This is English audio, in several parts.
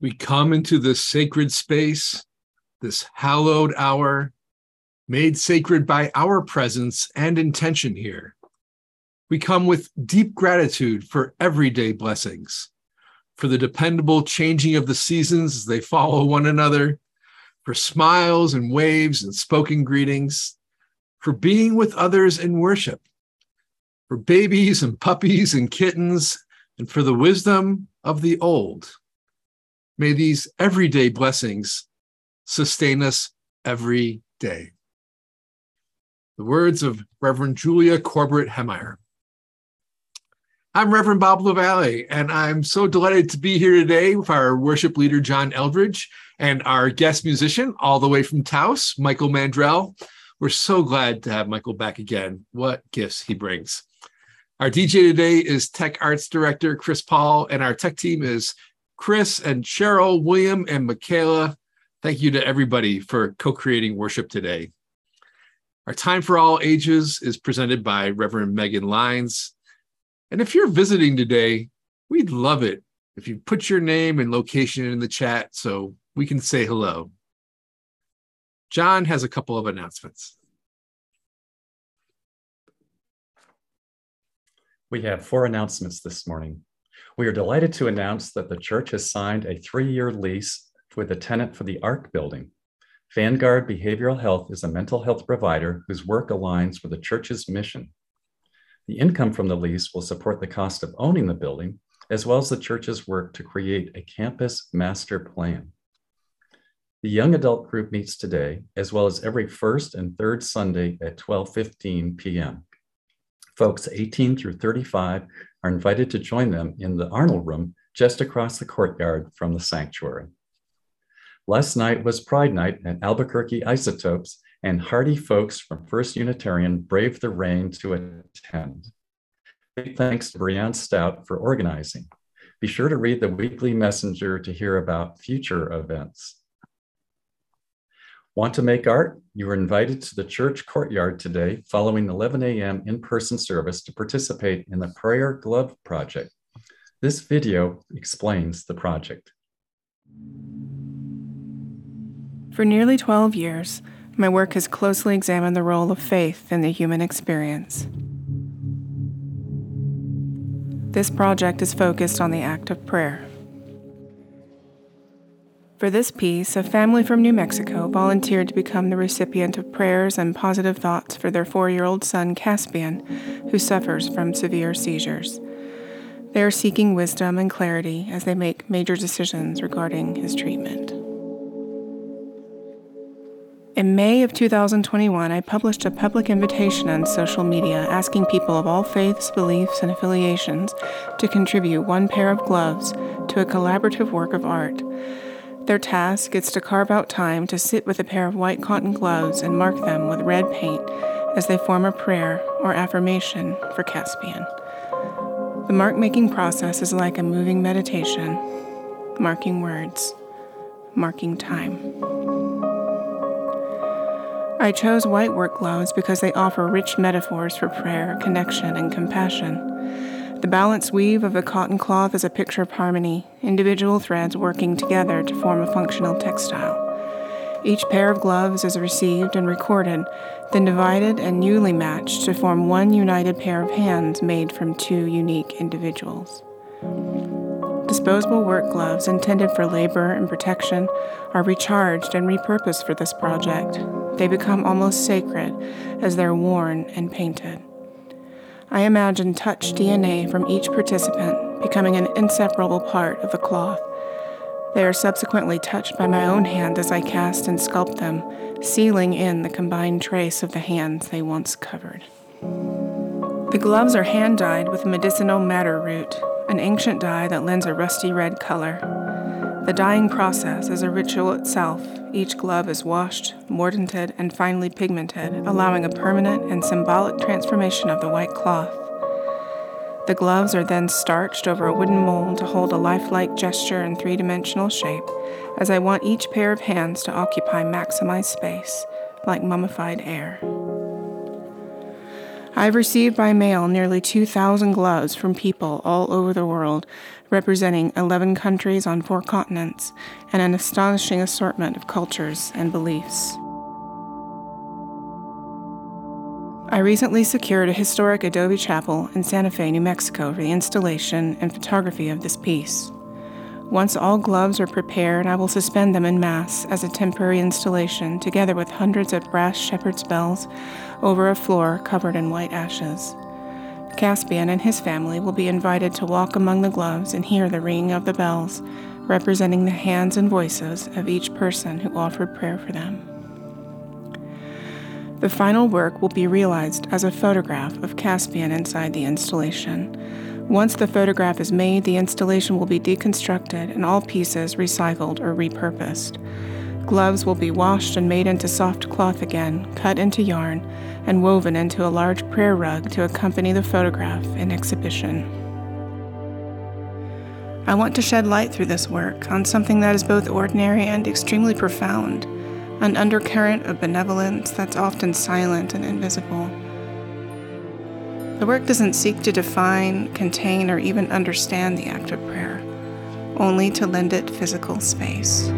We come into this sacred space, this hallowed hour, made sacred by our presence and intention here. We come with deep gratitude for everyday blessings, for the dependable changing of the seasons as they follow one another, for smiles and waves and spoken greetings, for being with others in worship, for babies and puppies and kittens, and for the wisdom of the old. May these everyday blessings sustain us every day. The words of Reverend Julia Corbett Hemeyer. I'm Reverend Bob LaValle, and I'm so delighted to be here today with our worship leader, John Eldridge, and our guest musician, all the way from Taos, Michael Mandrell. We're so glad to have Michael back again. What gifts he brings. Our DJ today is Tech Arts Director Chris Paul, and our tech team is Chris and Cheryl, William, and Michaela. Thank you to everybody for co creating worship today. Our Time for All Ages is presented by Reverend Megan Lines. And if you're visiting today, we'd love it if you put your name and location in the chat so we can say hello. John has a couple of announcements. We have four announcements this morning. We are delighted to announce that the church has signed a three year lease with a tenant for the ARC building. Vanguard Behavioral Health is a mental health provider whose work aligns with the church's mission. The income from the lease will support the cost of owning the building, as well as the church's work to create a campus master plan. The young adult group meets today, as well as every first and third Sunday at 12:15 p.m. Folks 18 through 35 are invited to join them in the Arnold Room just across the courtyard from the sanctuary. Last night was Pride Night at Albuquerque Isotopes, and hardy folks from First Unitarian braved the rain to attend. Big thanks to Brianne Stout for organizing. Be sure to read the weekly messenger to hear about future events. Want to make art? You are invited to the church courtyard today following 11 a.m. in person service to participate in the Prayer Glove Project. This video explains the project. For nearly 12 years, my work has closely examined the role of faith in the human experience. This project is focused on the act of prayer. For this piece, a family from New Mexico volunteered to become the recipient of prayers and positive thoughts for their four year old son, Caspian, who suffers from severe seizures. They are seeking wisdom and clarity as they make major decisions regarding his treatment. In May of 2021, I published a public invitation on social media asking people of all faiths, beliefs, and affiliations to contribute one pair of gloves to a collaborative work of art. Their task is to carve out time to sit with a pair of white cotton gloves and mark them with red paint as they form a prayer or affirmation for Caspian. The mark making process is like a moving meditation, marking words, marking time. I chose white work gloves because they offer rich metaphors for prayer, connection, and compassion. The balanced weave of a cotton cloth is a picture of harmony, individual threads working together to form a functional textile. Each pair of gloves is received and recorded, then divided and newly matched to form one united pair of hands made from two unique individuals. Disposable work gloves intended for labor and protection are recharged and repurposed for this project. They become almost sacred as they're worn and painted. I imagine touch DNA from each participant becoming an inseparable part of the cloth. They are subsequently touched by my own hand as I cast and sculpt them, sealing in the combined trace of the hands they once covered. The gloves are hand dyed with medicinal madder root, an ancient dye that lends a rusty red color. The dyeing process is a ritual itself. Each glove is washed, mordanted, and finely pigmented, allowing a permanent and symbolic transformation of the white cloth. The gloves are then starched over a wooden mold to hold a lifelike gesture and three dimensional shape, as I want each pair of hands to occupy maximized space, like mummified air. I've received by mail nearly 2,000 gloves from people all over the world, representing 11 countries on four continents and an astonishing assortment of cultures and beliefs. I recently secured a historic adobe chapel in Santa Fe, New Mexico for the installation and photography of this piece. Once all gloves are prepared, I will suspend them in mass as a temporary installation, together with hundreds of brass shepherd's bells over a floor covered in white ashes. Caspian and his family will be invited to walk among the gloves and hear the ringing of the bells, representing the hands and voices of each person who offered prayer for them. The final work will be realized as a photograph of Caspian inside the installation. Once the photograph is made, the installation will be deconstructed and all pieces recycled or repurposed. Gloves will be washed and made into soft cloth again, cut into yarn, and woven into a large prayer rug to accompany the photograph in exhibition. I want to shed light through this work on something that is both ordinary and extremely profound an undercurrent of benevolence that's often silent and invisible. The work doesn't seek to define, contain, or even understand the act of prayer, only to lend it physical space.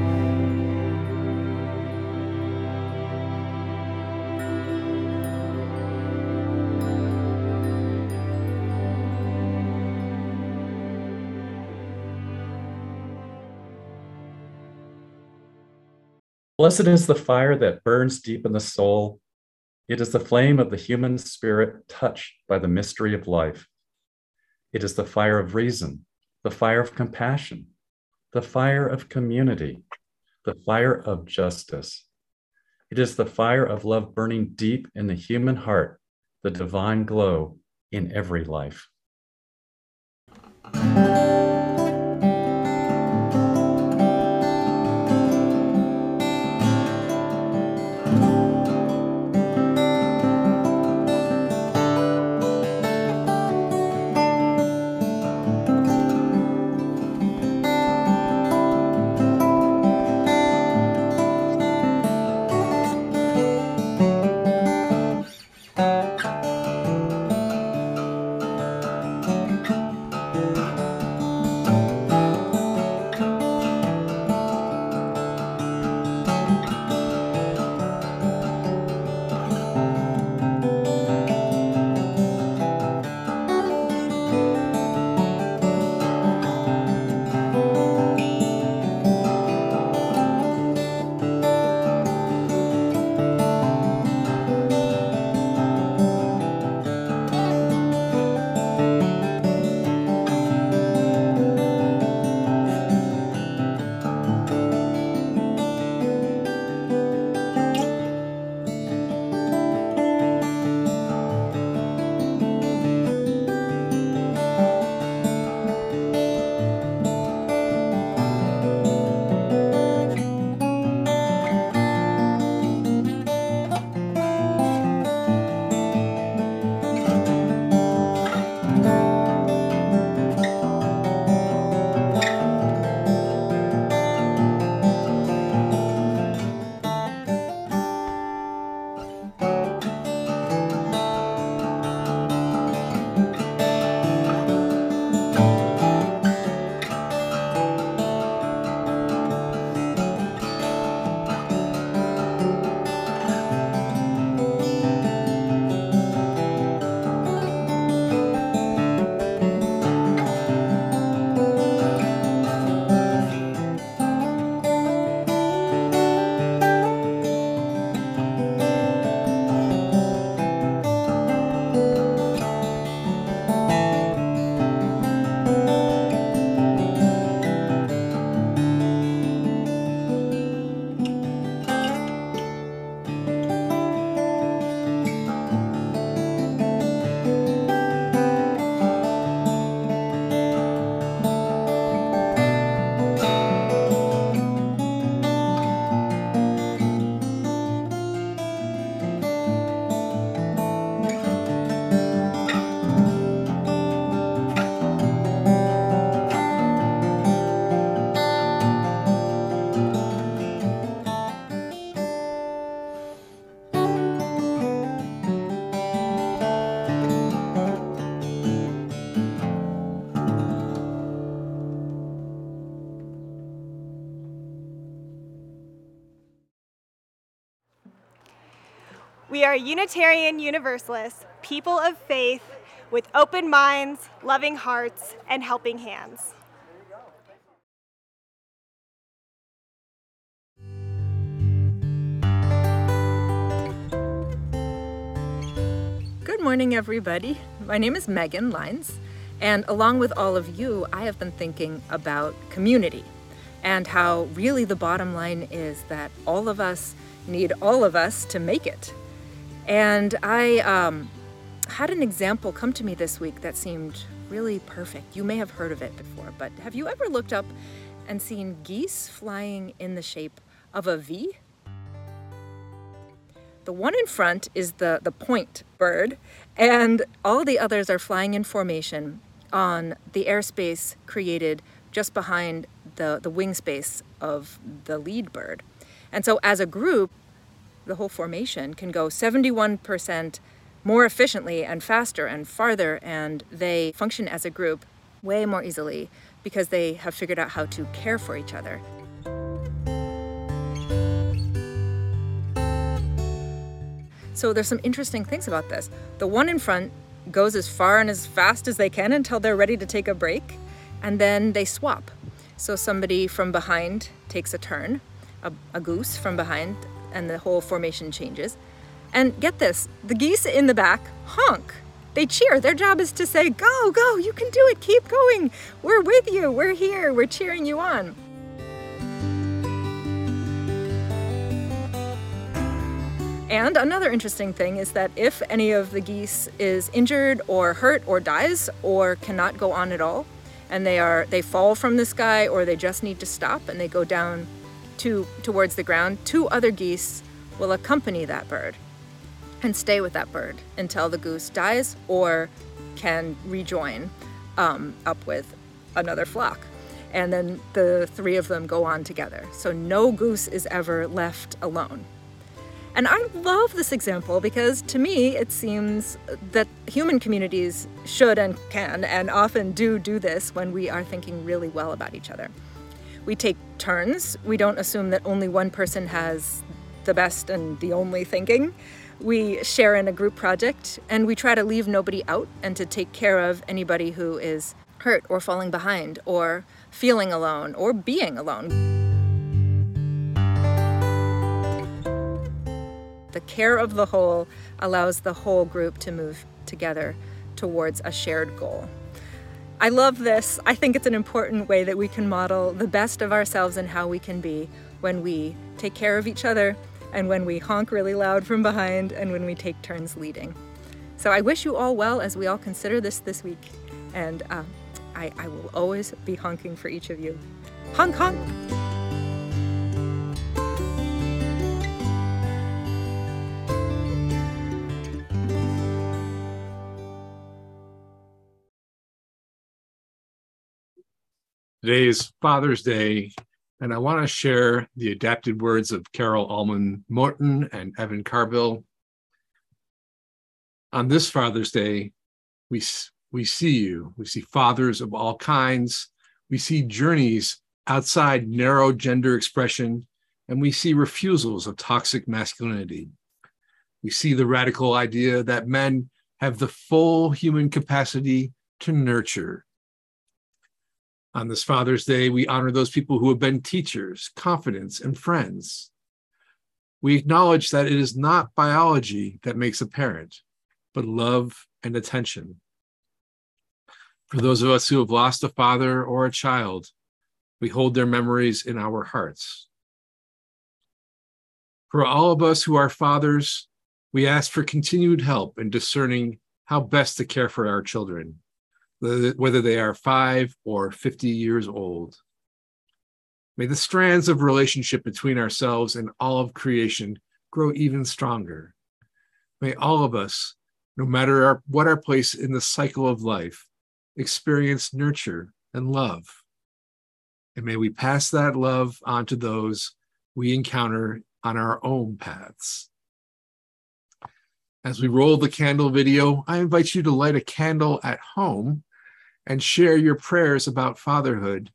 Blessed is the fire that burns deep in the soul. It is the flame of the human spirit touched by the mystery of life. It is the fire of reason, the fire of compassion, the fire of community, the fire of justice. It is the fire of love burning deep in the human heart, the divine glow in every life. Are Unitarian Universalists, people of faith with open minds, loving hearts, and helping hands. Good morning, everybody. My name is Megan Lines, and along with all of you, I have been thinking about community and how really the bottom line is that all of us need all of us to make it. And I um, had an example come to me this week that seemed really perfect. You may have heard of it before, but have you ever looked up and seen geese flying in the shape of a V? The one in front is the, the point bird, and all the others are flying in formation on the airspace created just behind the, the wing space of the lead bird. And so, as a group, the whole formation can go 71% more efficiently and faster and farther, and they function as a group way more easily because they have figured out how to care for each other. So there's some interesting things about this. The one in front goes as far and as fast as they can until they're ready to take a break, and then they swap. So somebody from behind takes a turn, a, a goose from behind, and the whole formation changes. And get this the geese in the back honk. They cheer. Their job is to say, Go, go, you can do it, keep going. We're with you, we're here, we're cheering you on. And another interesting thing is that if any of the geese is injured or hurt or dies or cannot go on at all, and they are they fall from the sky or they just need to stop and they go down to towards the ground, two other geese will accompany that bird and stay with that bird until the goose dies or can rejoin um, up with another flock. And then the three of them go on together. So no goose is ever left alone. And I love this example because to me it seems that human communities should and can and often do do this when we are thinking really well about each other. We take turns. We don't assume that only one person has the best and the only thinking. We share in a group project and we try to leave nobody out and to take care of anybody who is hurt or falling behind or feeling alone or being alone. The care of the whole allows the whole group to move together towards a shared goal. I love this. I think it's an important way that we can model the best of ourselves and how we can be when we take care of each other and when we honk really loud from behind and when we take turns leading. So I wish you all well as we all consider this this week. And uh, I, I will always be honking for each of you. Honk, honk! Today is Father's Day, and I want to share the adapted words of Carol Allman Morton and Evan Carville. On this Father's Day, we, we see you. We see fathers of all kinds. We see journeys outside narrow gender expression, and we see refusals of toxic masculinity. We see the radical idea that men have the full human capacity to nurture on this Father's Day, we honor those people who have been teachers, confidants, and friends. We acknowledge that it is not biology that makes a parent, but love and attention. For those of us who have lost a father or a child, we hold their memories in our hearts. For all of us who are fathers, we ask for continued help in discerning how best to care for our children whether they are five or 50 years old. May the strands of relationship between ourselves and all of creation grow even stronger. May all of us, no matter our, what our place in the cycle of life, experience nurture and love. And may we pass that love on to those we encounter on our own paths. As we roll the candle video, I invite you to light a candle at home and share your prayers about fatherhood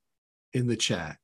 in the chat.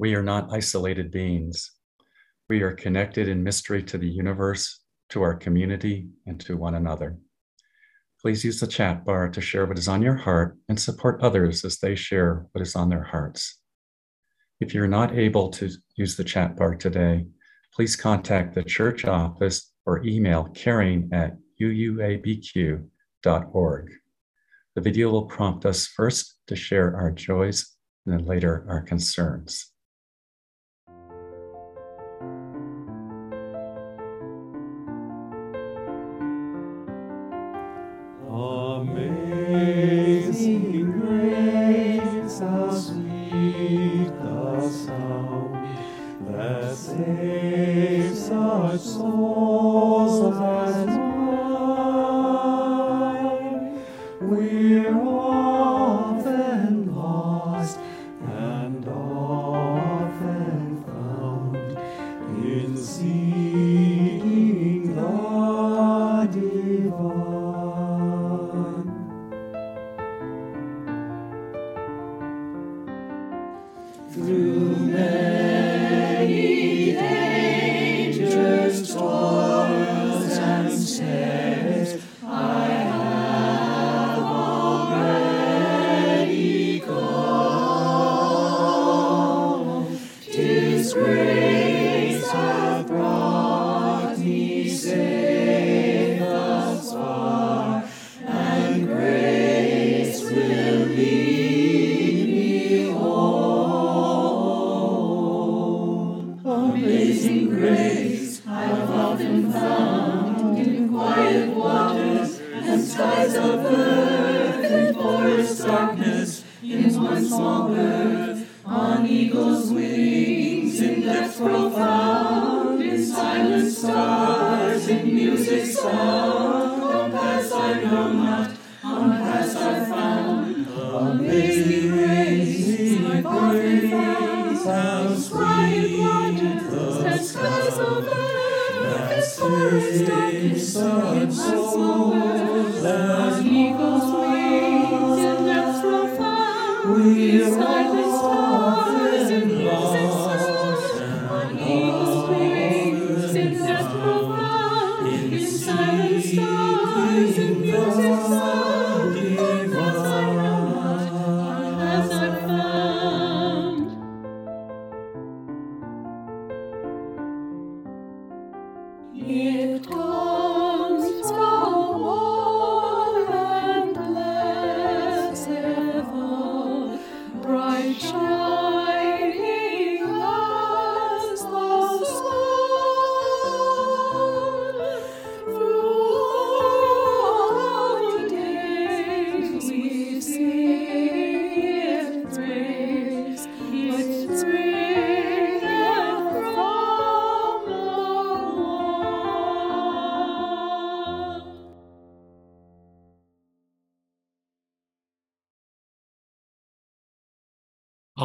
We are not isolated beings. We are connected in mystery to the universe, to our community, and to one another. Please use the chat bar to share what is on your heart and support others as they share what is on their hearts. If you're not able to use the chat bar today, please contact the church office or email caring at uuabq.org. The video will prompt us first to share our joys and then later our concerns. Amazing grace, how sweet the sound that saves such souls grace hath brought me safe thus far, and grace will lead me home. Amazing grace, I've often found in quiet waters and skies of earth, in forest darkness, in one small birth, on eagle's wings,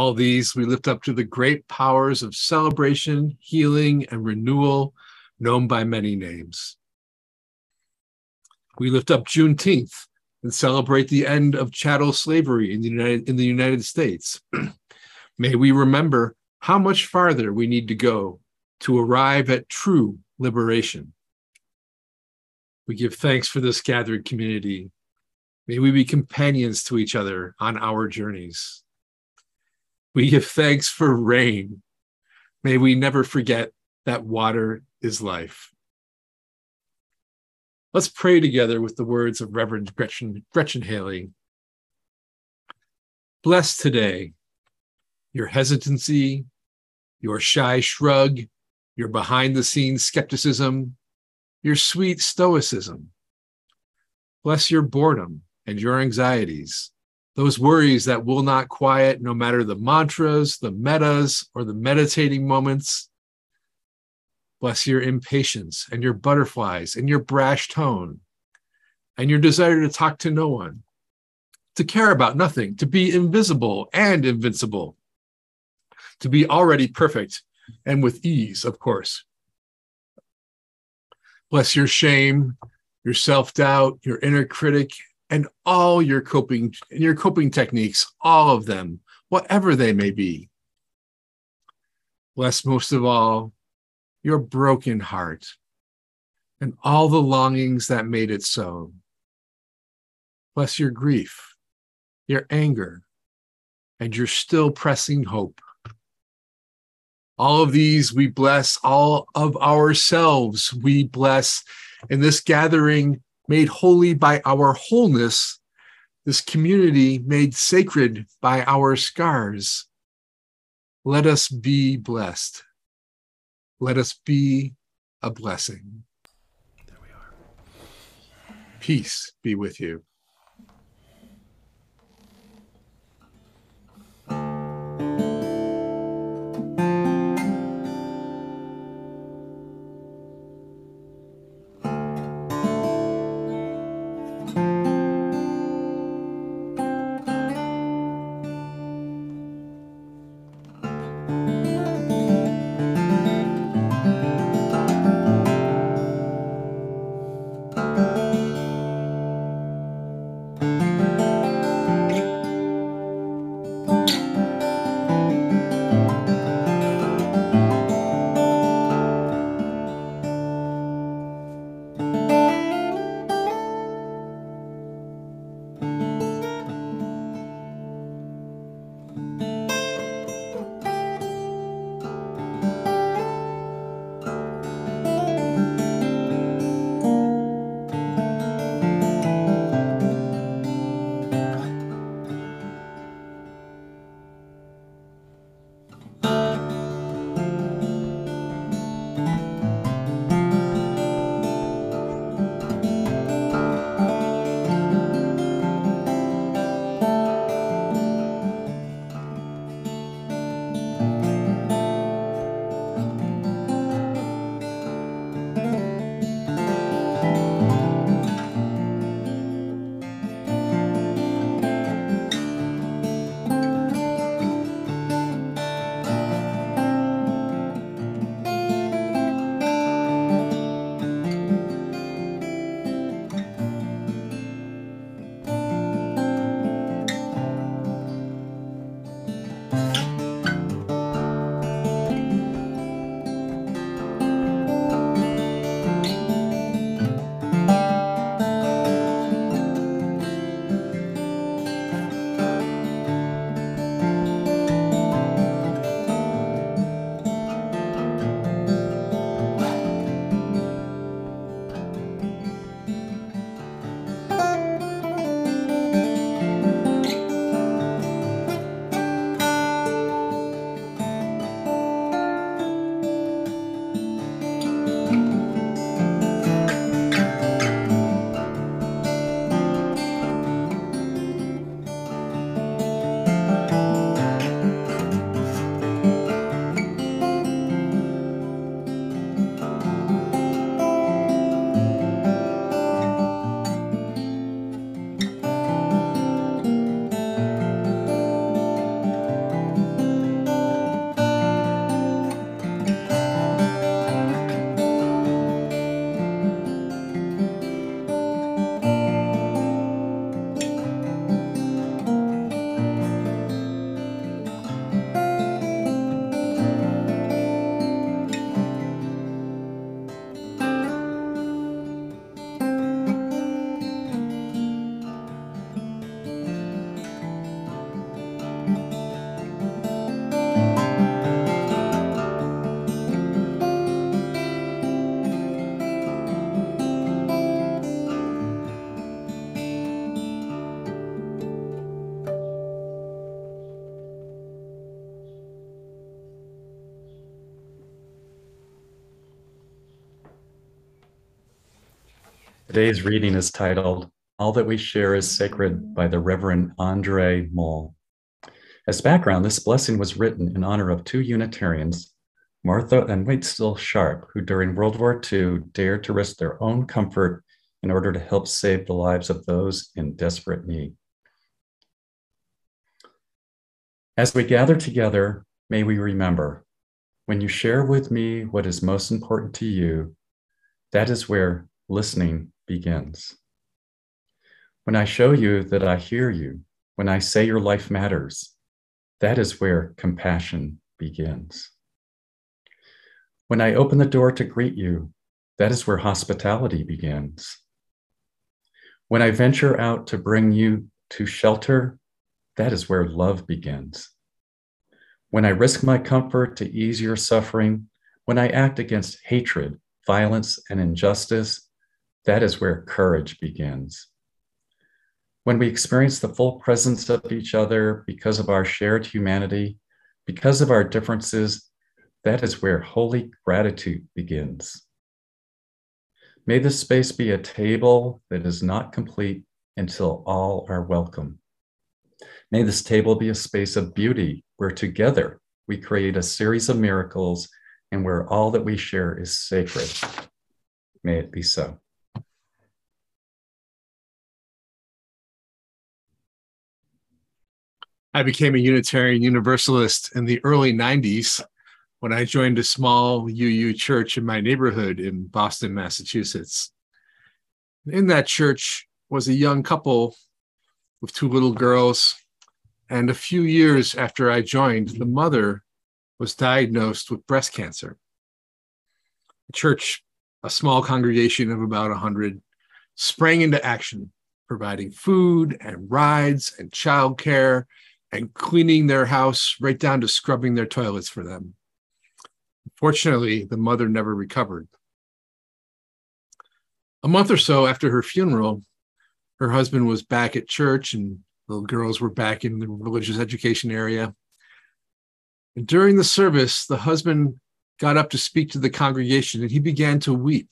All these we lift up to the great powers of celebration, healing, and renewal, known by many names. We lift up Juneteenth and celebrate the end of chattel slavery in the United, in the United States. May we remember how much farther we need to go to arrive at true liberation. We give thanks for this gathered community. May we be companions to each other on our journeys. We give thanks for rain. May we never forget that water is life. Let's pray together with the words of Reverend Gretchen, Gretchen Haley. Bless today your hesitancy, your shy shrug, your behind the scenes skepticism, your sweet stoicism. Bless your boredom and your anxieties, those worries that will not quiet no matter the mantras, the mettas, or the meditating moments. Bless your impatience and your butterflies and your brash tone and your desire to talk to no one, to care about nothing, to be invisible and invincible, to be already perfect and with ease, of course. Bless your shame, your self-doubt, your inner critic, and all your coping your coping techniques, all of them, whatever they may be. Bless most of all your broken heart and all the longings that made it so. Bless your grief, your anger, and your still pressing hope. All of these we bless, all of ourselves we bless. In this gathering made holy by our wholeness, this community made sacred by our scars. Let us be blessed. Let us be a blessing. There we are. Peace be with you. Today's reading is titled All That We Share is Sacred by the Reverend Andre Moll. As background, this blessing was written in honor of two Unitarians, Martha and Waitstill Sharp, who during World War II dared to risk their own comfort in order to help save the lives of those in desperate need. As we gather together, may we remember when you share with me what is most important to you, that is where listening begins. When I show you that I hear you, when I say your life matters, that is where compassion begins. When I open the door to greet you, that is where hospitality begins. When I venture out to bring you to shelter, that is where love begins. When I risk my comfort to ease your suffering, when I act against hatred, violence, and injustice, that is where courage begins. When we experience the full presence of each other because of our shared humanity, because of our differences, that is where holy gratitude begins. May this space be a table that is not complete until all are welcome. May this table be a space of beauty where together we create a series of miracles and where all that we share is sacred. May it be so. I became a Unitarian Universalist in the early 90s when I joined a small UU church in my neighborhood in Boston, Massachusetts. In that church was a young couple with two little girls. And a few years after I joined, the mother was diagnosed with breast cancer. The church, a small congregation of about 100, sprang into action, providing food and rides and childcare and cleaning their house right down to scrubbing their toilets for them. Fortunately, the mother never recovered. A month or so after her funeral, her husband was back at church and the girls were back in the religious education area. And during the service, the husband got up to speak to the congregation and he began to weep.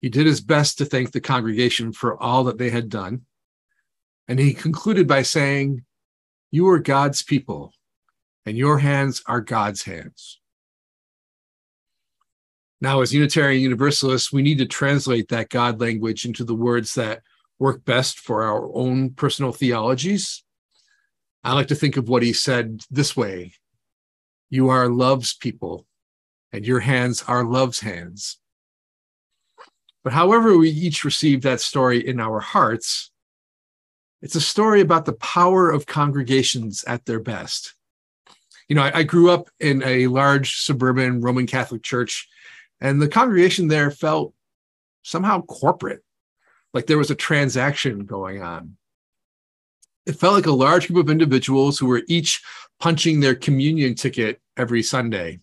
He did his best to thank the congregation for all that they had done. And he concluded by saying, You are God's people, and your hands are God's hands. Now, as Unitarian Universalists, we need to translate that God language into the words that work best for our own personal theologies. I like to think of what he said this way You are love's people, and your hands are love's hands. But however we each receive that story in our hearts, it's a story about the power of congregations at their best. You know, I, I, grew up in a large suburban Roman Catholic church, and the congregation there felt somehow corporate, like there was a transaction going on. It felt like a large group of individuals who were each punching their communion ticket every Sunday.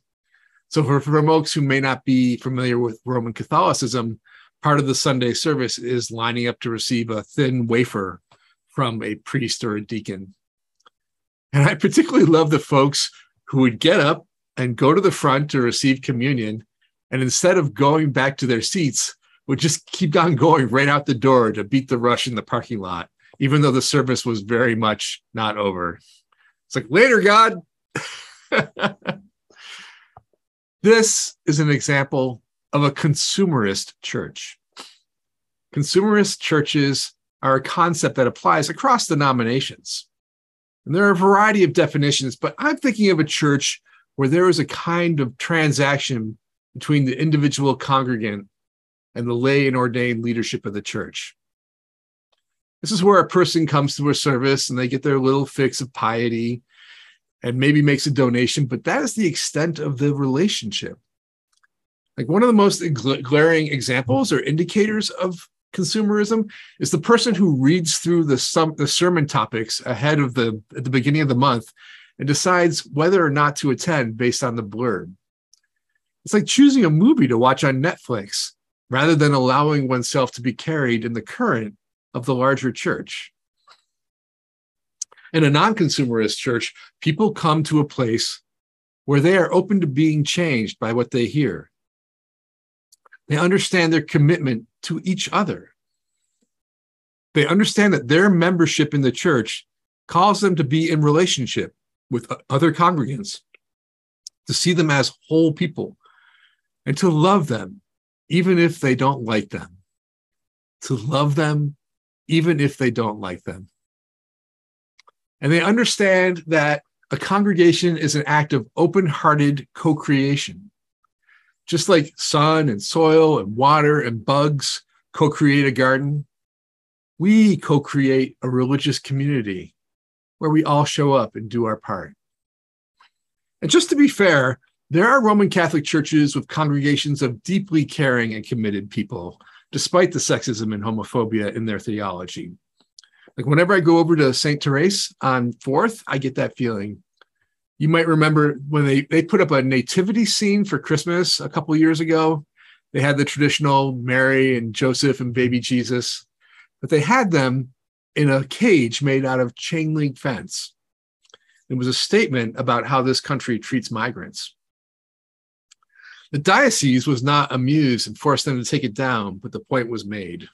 So, for, for folks who may not be familiar with Roman Catholicism, part of the Sunday service is lining up to receive a thin wafer from a priest or a deacon. And I particularly love the folks who would get up and go to the front to receive communion. And instead of going back to their seats, would just keep on going right out the door to beat the rush in the parking lot, even though the service was very much not over. It's like, later, God. this is an example of a consumerist church. Consumerist churches are a concept that applies across denominations. And there are a variety of definitions, but I'm thinking of a church where there is a kind of transaction between the individual congregant and the lay and ordained leadership of the church. This is where a person comes to a service and they get their little fix of piety and maybe makes a donation, but that is the extent of the relationship. Like one of the most glaring examples or indicators of consumerism is the person who reads through the sum, the sermon topics ahead of the at the beginning of the month and decides whether or not to attend based on the blurb. It's like choosing a movie to watch on Netflix rather than allowing oneself to be carried in the current of the larger church. In a non-consumerist church, people come to a place where they are open to being changed by what they hear. They understand their commitment to each other. They understand that their membership in the church calls them to be in relationship with other congregants, to see them as whole people, and to love them, even if they don't like them. To love them, even if they don't like them. And they understand that a congregation is an act of open hearted co creation just like sun and soil and water and bugs co create a garden, we co create a religious community where we all show up and do our part. And just to be fair, There are Roman Catholic churches with congregations of deeply caring and committed people, despite the sexism and homophobia in their theology. Like whenever I go over to St. Therese on 4th, I get that feeling. You might remember when they, they put up a nativity scene for Christmas a couple years ago. They had the traditional Mary and Joseph and baby Jesus, but they had them in a cage made out of chain link fence. It was a statement about how this country treats migrants. The diocese was not amused and forced them to take it down, but the point was made.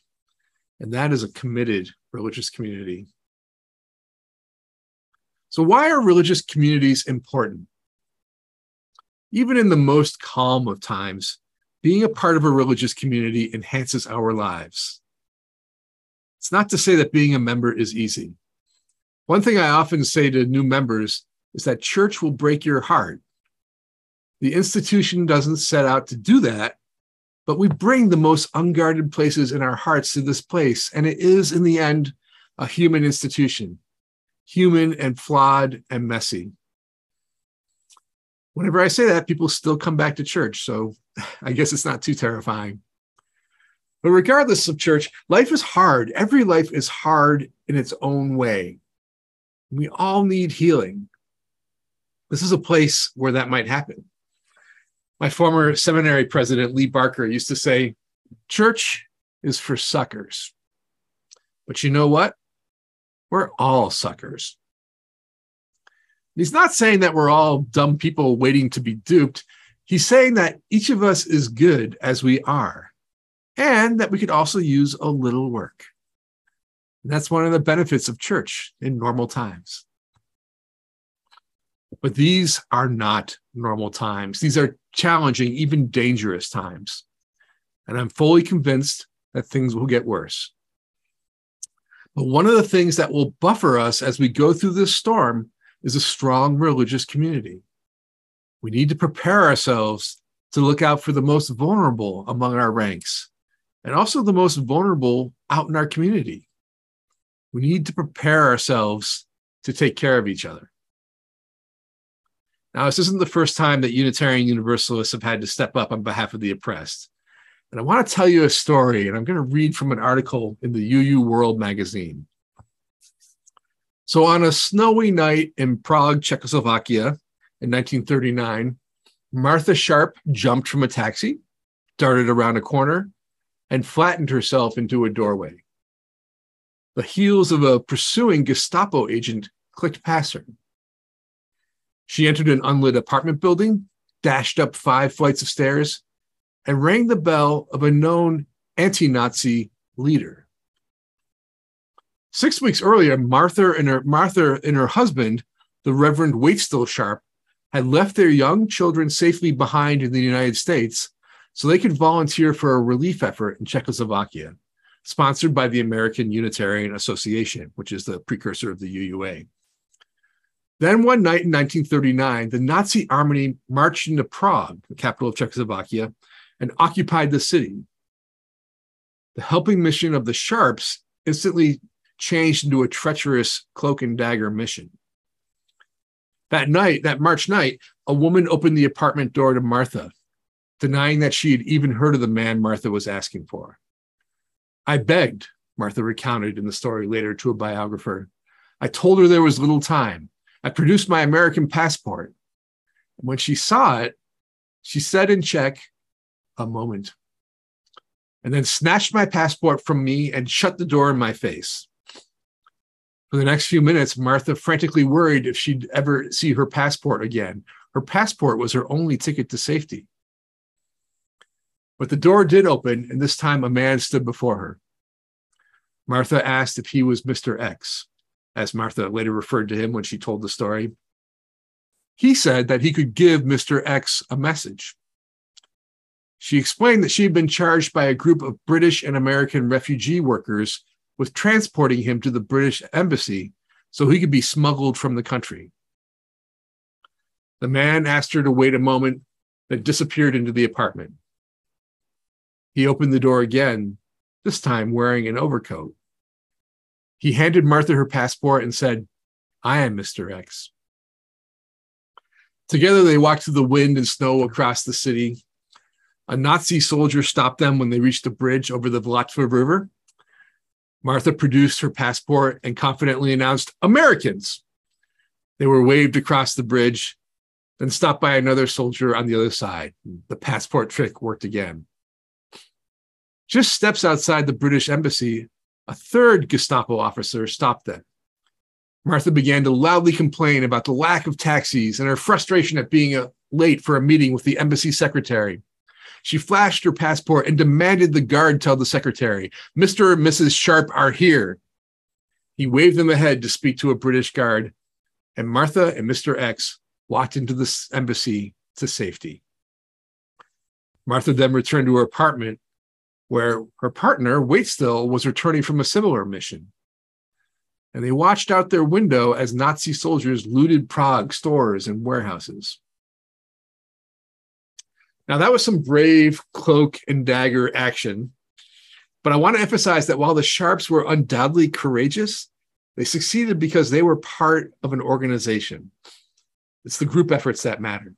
And that is a committed religious community. So, why are religious communities important? Even in the most calm of times, being a part of a religious community enhances our lives. It's not to say that being a member is easy. One thing I often say to new members is that church will break your heart. The institution doesn't set out to do that, but we bring the most unguarded places in our hearts to this place. And it is, in the end, a human institution, human and flawed and messy. Whenever I say that, people still come back to church. So I guess it's not too terrifying. But regardless of church, life is hard. Every life is hard in its own way. We all need healing. This is a place where that might happen. My former seminary president, Lee Barker, used to say, Church is for suckers. But you know what? We're all suckers. He's not saying that we're all dumb people waiting to be duped. He's saying that each of us is good as we are, and that we could also use a little work. And that's one of the benefits of church in normal times. But these are not normal times. These are challenging, even dangerous times. And I'm fully convinced that things will get worse. But one of the things that will buffer us as we go through this storm is a strong religious community. We need to prepare ourselves to look out for the most vulnerable among our ranks and also the most vulnerable out in our community. We need to prepare ourselves to take care of each other. Now, this isn't the first time that Unitarian Universalists have had to step up on behalf of the oppressed. And I want to tell you a story, and I'm going to read from an article in the UU World magazine. So, on a snowy night in Prague, Czechoslovakia in 1939, Martha Sharp jumped from a taxi, darted around a corner, and flattened herself into a doorway. The heels of a pursuing Gestapo agent clicked past her. She entered an unlit apartment building, dashed up five flights of stairs, and rang the bell of a known anti Nazi leader. Six weeks earlier, Martha and her, Martha and her husband, the Reverend Waitstill Sharp, had left their young children safely behind in the United States so they could volunteer for a relief effort in Czechoslovakia sponsored by the American Unitarian Association, which is the precursor of the UUA. Then one night in 1939, the Nazi army marched into Prague, the capital of Czechoslovakia, and occupied the city. The helping mission of the Sharps instantly changed into a treacherous cloak and dagger mission. That night, that March night, a woman opened the apartment door to Martha, denying that she had even heard of the man Martha was asking for. I begged, Martha recounted in the story later to a biographer. I told her there was little time. I produced my American passport. When she saw it, she said in Czech, a moment, and then snatched my passport from me and shut the door in my face. For the next few minutes, Martha frantically worried if she'd ever see her passport again. Her passport was her only ticket to safety. But the door did open, and this time a man stood before her. Martha asked if he was Mr. X, as Martha later referred to him when she told the story. He said that he could give Mr. X a message. She explained that she had been charged by a group of British and American refugee workers with transporting him to the British embassy so he could be smuggled from the country. The man asked her to wait a moment, then disappeared into the apartment. He opened the door again, this time wearing an overcoat. He handed Martha her passport and said, I am Mr. X. Together, they walked through the wind and snow across the city. A Nazi soldier stopped them when they reached a bridge over the Vltava River. Martha produced her passport and confidently announced, Americans. They were waved across the bridge, then stopped by another soldier on the other side. The passport trick worked again. Just steps outside the British embassy, a third Gestapo officer stopped them. Martha began to loudly complain about the lack of taxis and her frustration at being a, uh, late for a meeting with the embassy secretary. She flashed her passport and demanded the guard tell the secretary, Mr. and Mrs. Sharp are here. He waved them ahead to speak to a British guard, and Martha and Mr. X walked into the embassy to safety. Martha then returned to her apartment where her partner, Waitstill, was returning from a similar mission. And they watched out their window as Nazi soldiers looted Prague stores and warehouses. Now, that was some brave cloak and dagger action. But I want to emphasize that while the Sharps were undoubtedly courageous, they succeeded because they were part of an organization. It's the group efforts that matter.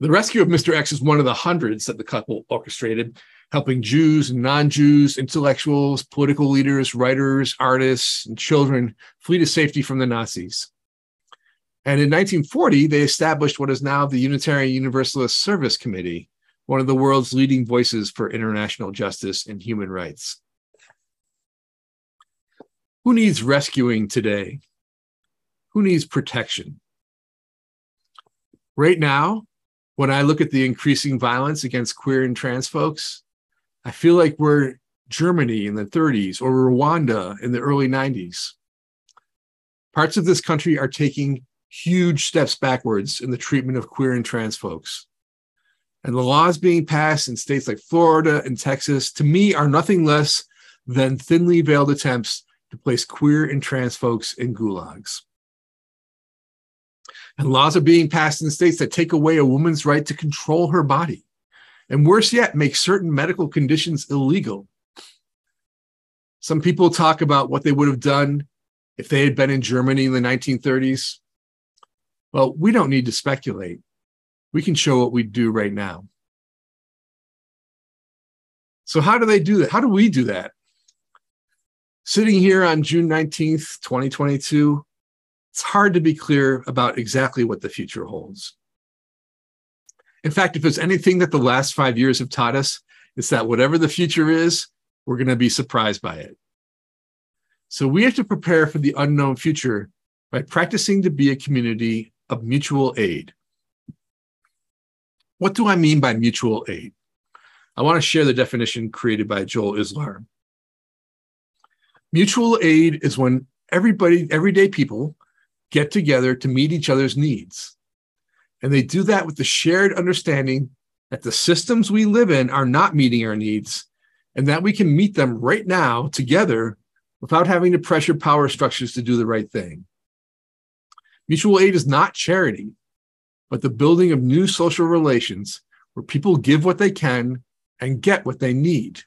The rescue of Mr. X is one of the hundreds that the couple orchestrated, helping Jews and non Jews, intellectuals, political leaders, writers, artists, and children flee to safety from the Nazis. And in 1940, they established what is now the Unitarian Universalist Service Committee, one of the world's leading voices for international justice and human rights. Who needs rescuing today? Who needs protection? Right now, when I look at the increasing violence against queer and trans folks, I feel like we're Germany in the 30s or Rwanda in the early 90s. Parts of this country are taking huge steps backwards in the treatment of queer and trans folks. And the laws being passed in states like Florida and Texas, to me, are nothing less than thinly veiled attempts to place queer and trans folks in gulags. And laws are being passed in states that take away a woman's right to control her body. And worse yet, make certain medical conditions illegal. Some people talk about what they would have done if they had been in Germany in the 1930s. Well, we don't need to speculate. We can show what we do right now. So, how do they do that? How do we do that? Sitting here on June 19th, 2022, it's hard to be clear about exactly what the future holds. In fact, if there's anything that the last five years have taught us, it's that whatever the future is, we're going to be surprised by it. So we have to prepare for the unknown future by practicing to be a community of mutual aid. What do I mean by mutual aid? I want to share the definition created by Joel Islar. Mutual aid is when everybody, everyday people get together to meet each other's needs. And they do that with the shared understanding that the systems we live in are not meeting our needs and that we can meet them right now together without having to pressure power structures to do the right thing. Mutual aid is not charity, but the building of new social relations where people give what they can and get what they need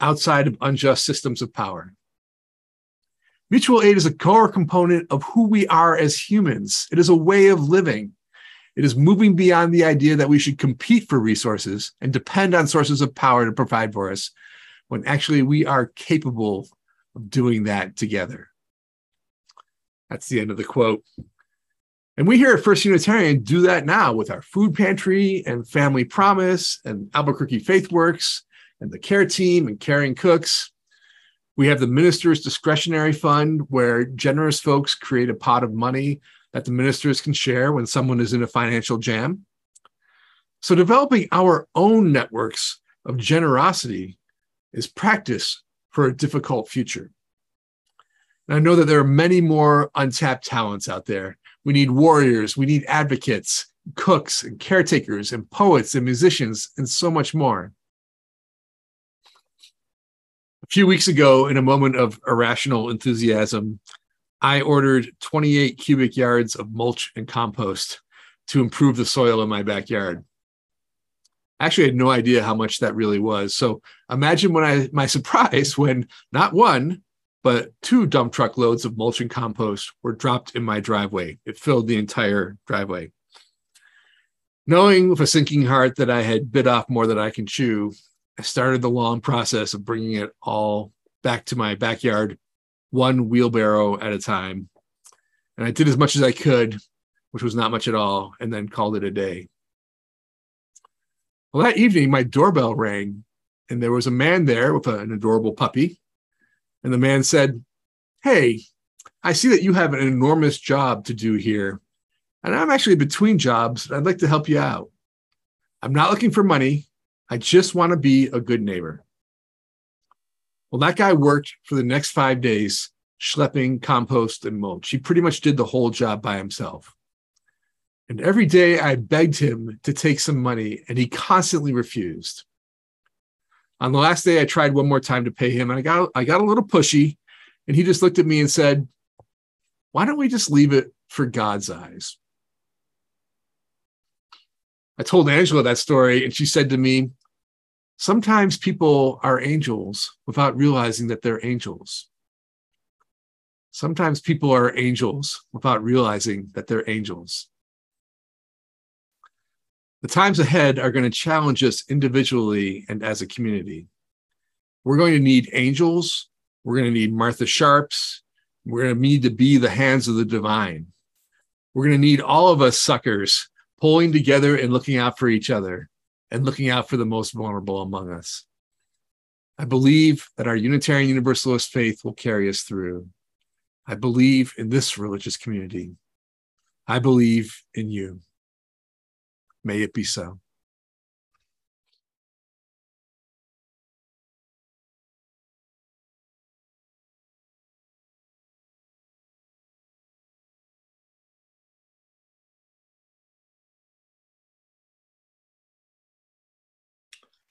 outside of unjust systems of power. Mutual aid is a core component of who we are as humans. It is a way of living. It is moving beyond the idea that we should compete for resources and depend on sources of power to provide for us, when actually we are capable of doing that together. That's the end of the quote. And we here at First Unitarian do that now with our food pantry and family promise and Albuquerque Faith Works and the care team and caring cooks. We have the minister's discretionary fund where generous folks create a pot of money that the ministers can share when someone is in a financial jam. So, developing our own networks of generosity is practice for a difficult future. And I know that there are many more untapped talents out there. We need warriors, we need advocates, cooks, and caretakers, and poets, and musicians, and so much more. A few weeks ago, in a moment of irrational enthusiasm, I ordered 28 cubic yards of mulch and compost to improve the soil in my backyard. I actually had no idea how much that really was. So imagine when I my surprise when not one, but two dump truck loads of mulch and compost were dropped in my driveway. It filled the entire driveway. Knowing with a sinking heart that I had bit off more than I can chew, I started the long process of bringing it all back to my backyard, one wheelbarrow at a time. And I did as much as I could, which was not much at all, and then called it a day. Well, that evening, my doorbell rang, and there was a man there with an adorable puppy and the man said, Hey, I see that you have an enormous job to do here. And I'm actually between jobs. I'd like to help you out. I'm not looking for money. I just want to be a good neighbor. Well, that guy worked for the next five days, schlepping compost and mulch. He pretty much did the whole job by himself. And every day I begged him to take some money, and he constantly refused. On the last day, I tried one more time to pay him, and I got I got a little pushy, and he just looked at me and said, "Why don't we just leave it for God's eyes?" I told Angela that story, and she said to me, "Sometimes people are angels without realizing that they're angels." Sometimes people are angels without realizing that they're angels. The times ahead are going to challenge us individually and as a community. We're going to need angels. We're going to need Martha Sharps. We're going to need to be the hands of the divine. We're going to need all of us suckers pulling together and looking out for each other and looking out for the most vulnerable among us. I believe that our Unitarian Universalist faith will carry us through. I believe in this religious community. I believe in you. May it be so.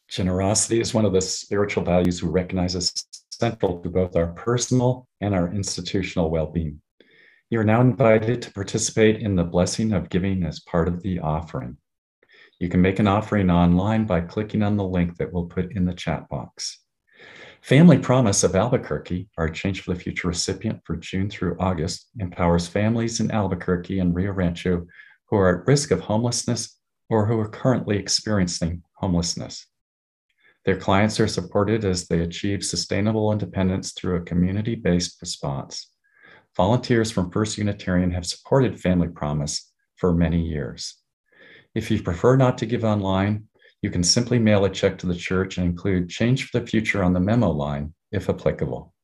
Generosity is one of the spiritual values we recognize as central to both our personal and our institutional well being. You are now invited to participate in the blessing of giving as part of the offering. You can make an offering online by clicking on the link that we'll put in the chat box. Family Promise of Albuquerque, our Change for the Future recipient for June through August, empowers families in Albuquerque and Rio Rancho who are at risk of homelessness or who are currently experiencing homelessness. Their clients are supported as they achieve sustainable independence through a community based response. Volunteers from First Unitarian have supported Family Promise for many years. If you prefer not to give online, you can simply mail a check to the church and include Change for the Future on the memo line if applicable.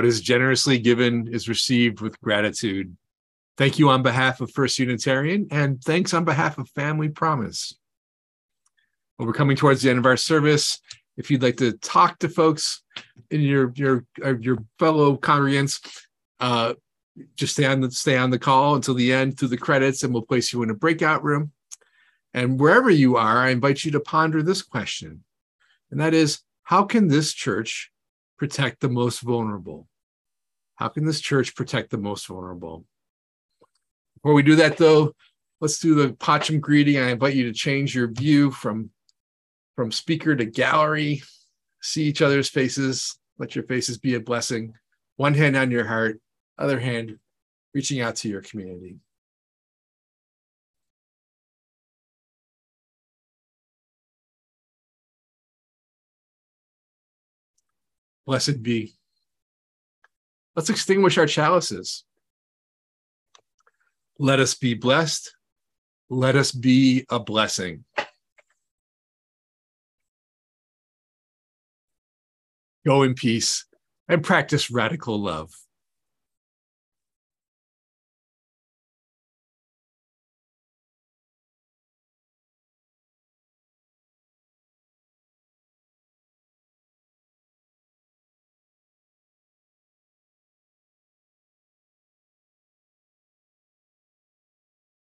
What is generously given is received with gratitude. Thank you on behalf of First Unitarian, and thanks on behalf of Family Promise. Well, we're coming towards the end of our service. If you'd like to talk to folks in your your uh, your fellow congregants, uh, just stay on the stay on the call until the end through the credits, and we'll place you in a breakout room. And wherever you are, I invite you to ponder this question, and that is, how can this church protect the most vulnerable? How can this church protect the most vulnerable? Before we do that, though, let's do the Pacham greeting. I invite you to change your view from from speaker to gallery. See each other's faces. Let your faces be a blessing. One hand on your heart, other hand reaching out to your community. Blessed be. Let's extinguish our chalices. Let us be blessed. Let us be a blessing. Go in peace and practice radical love.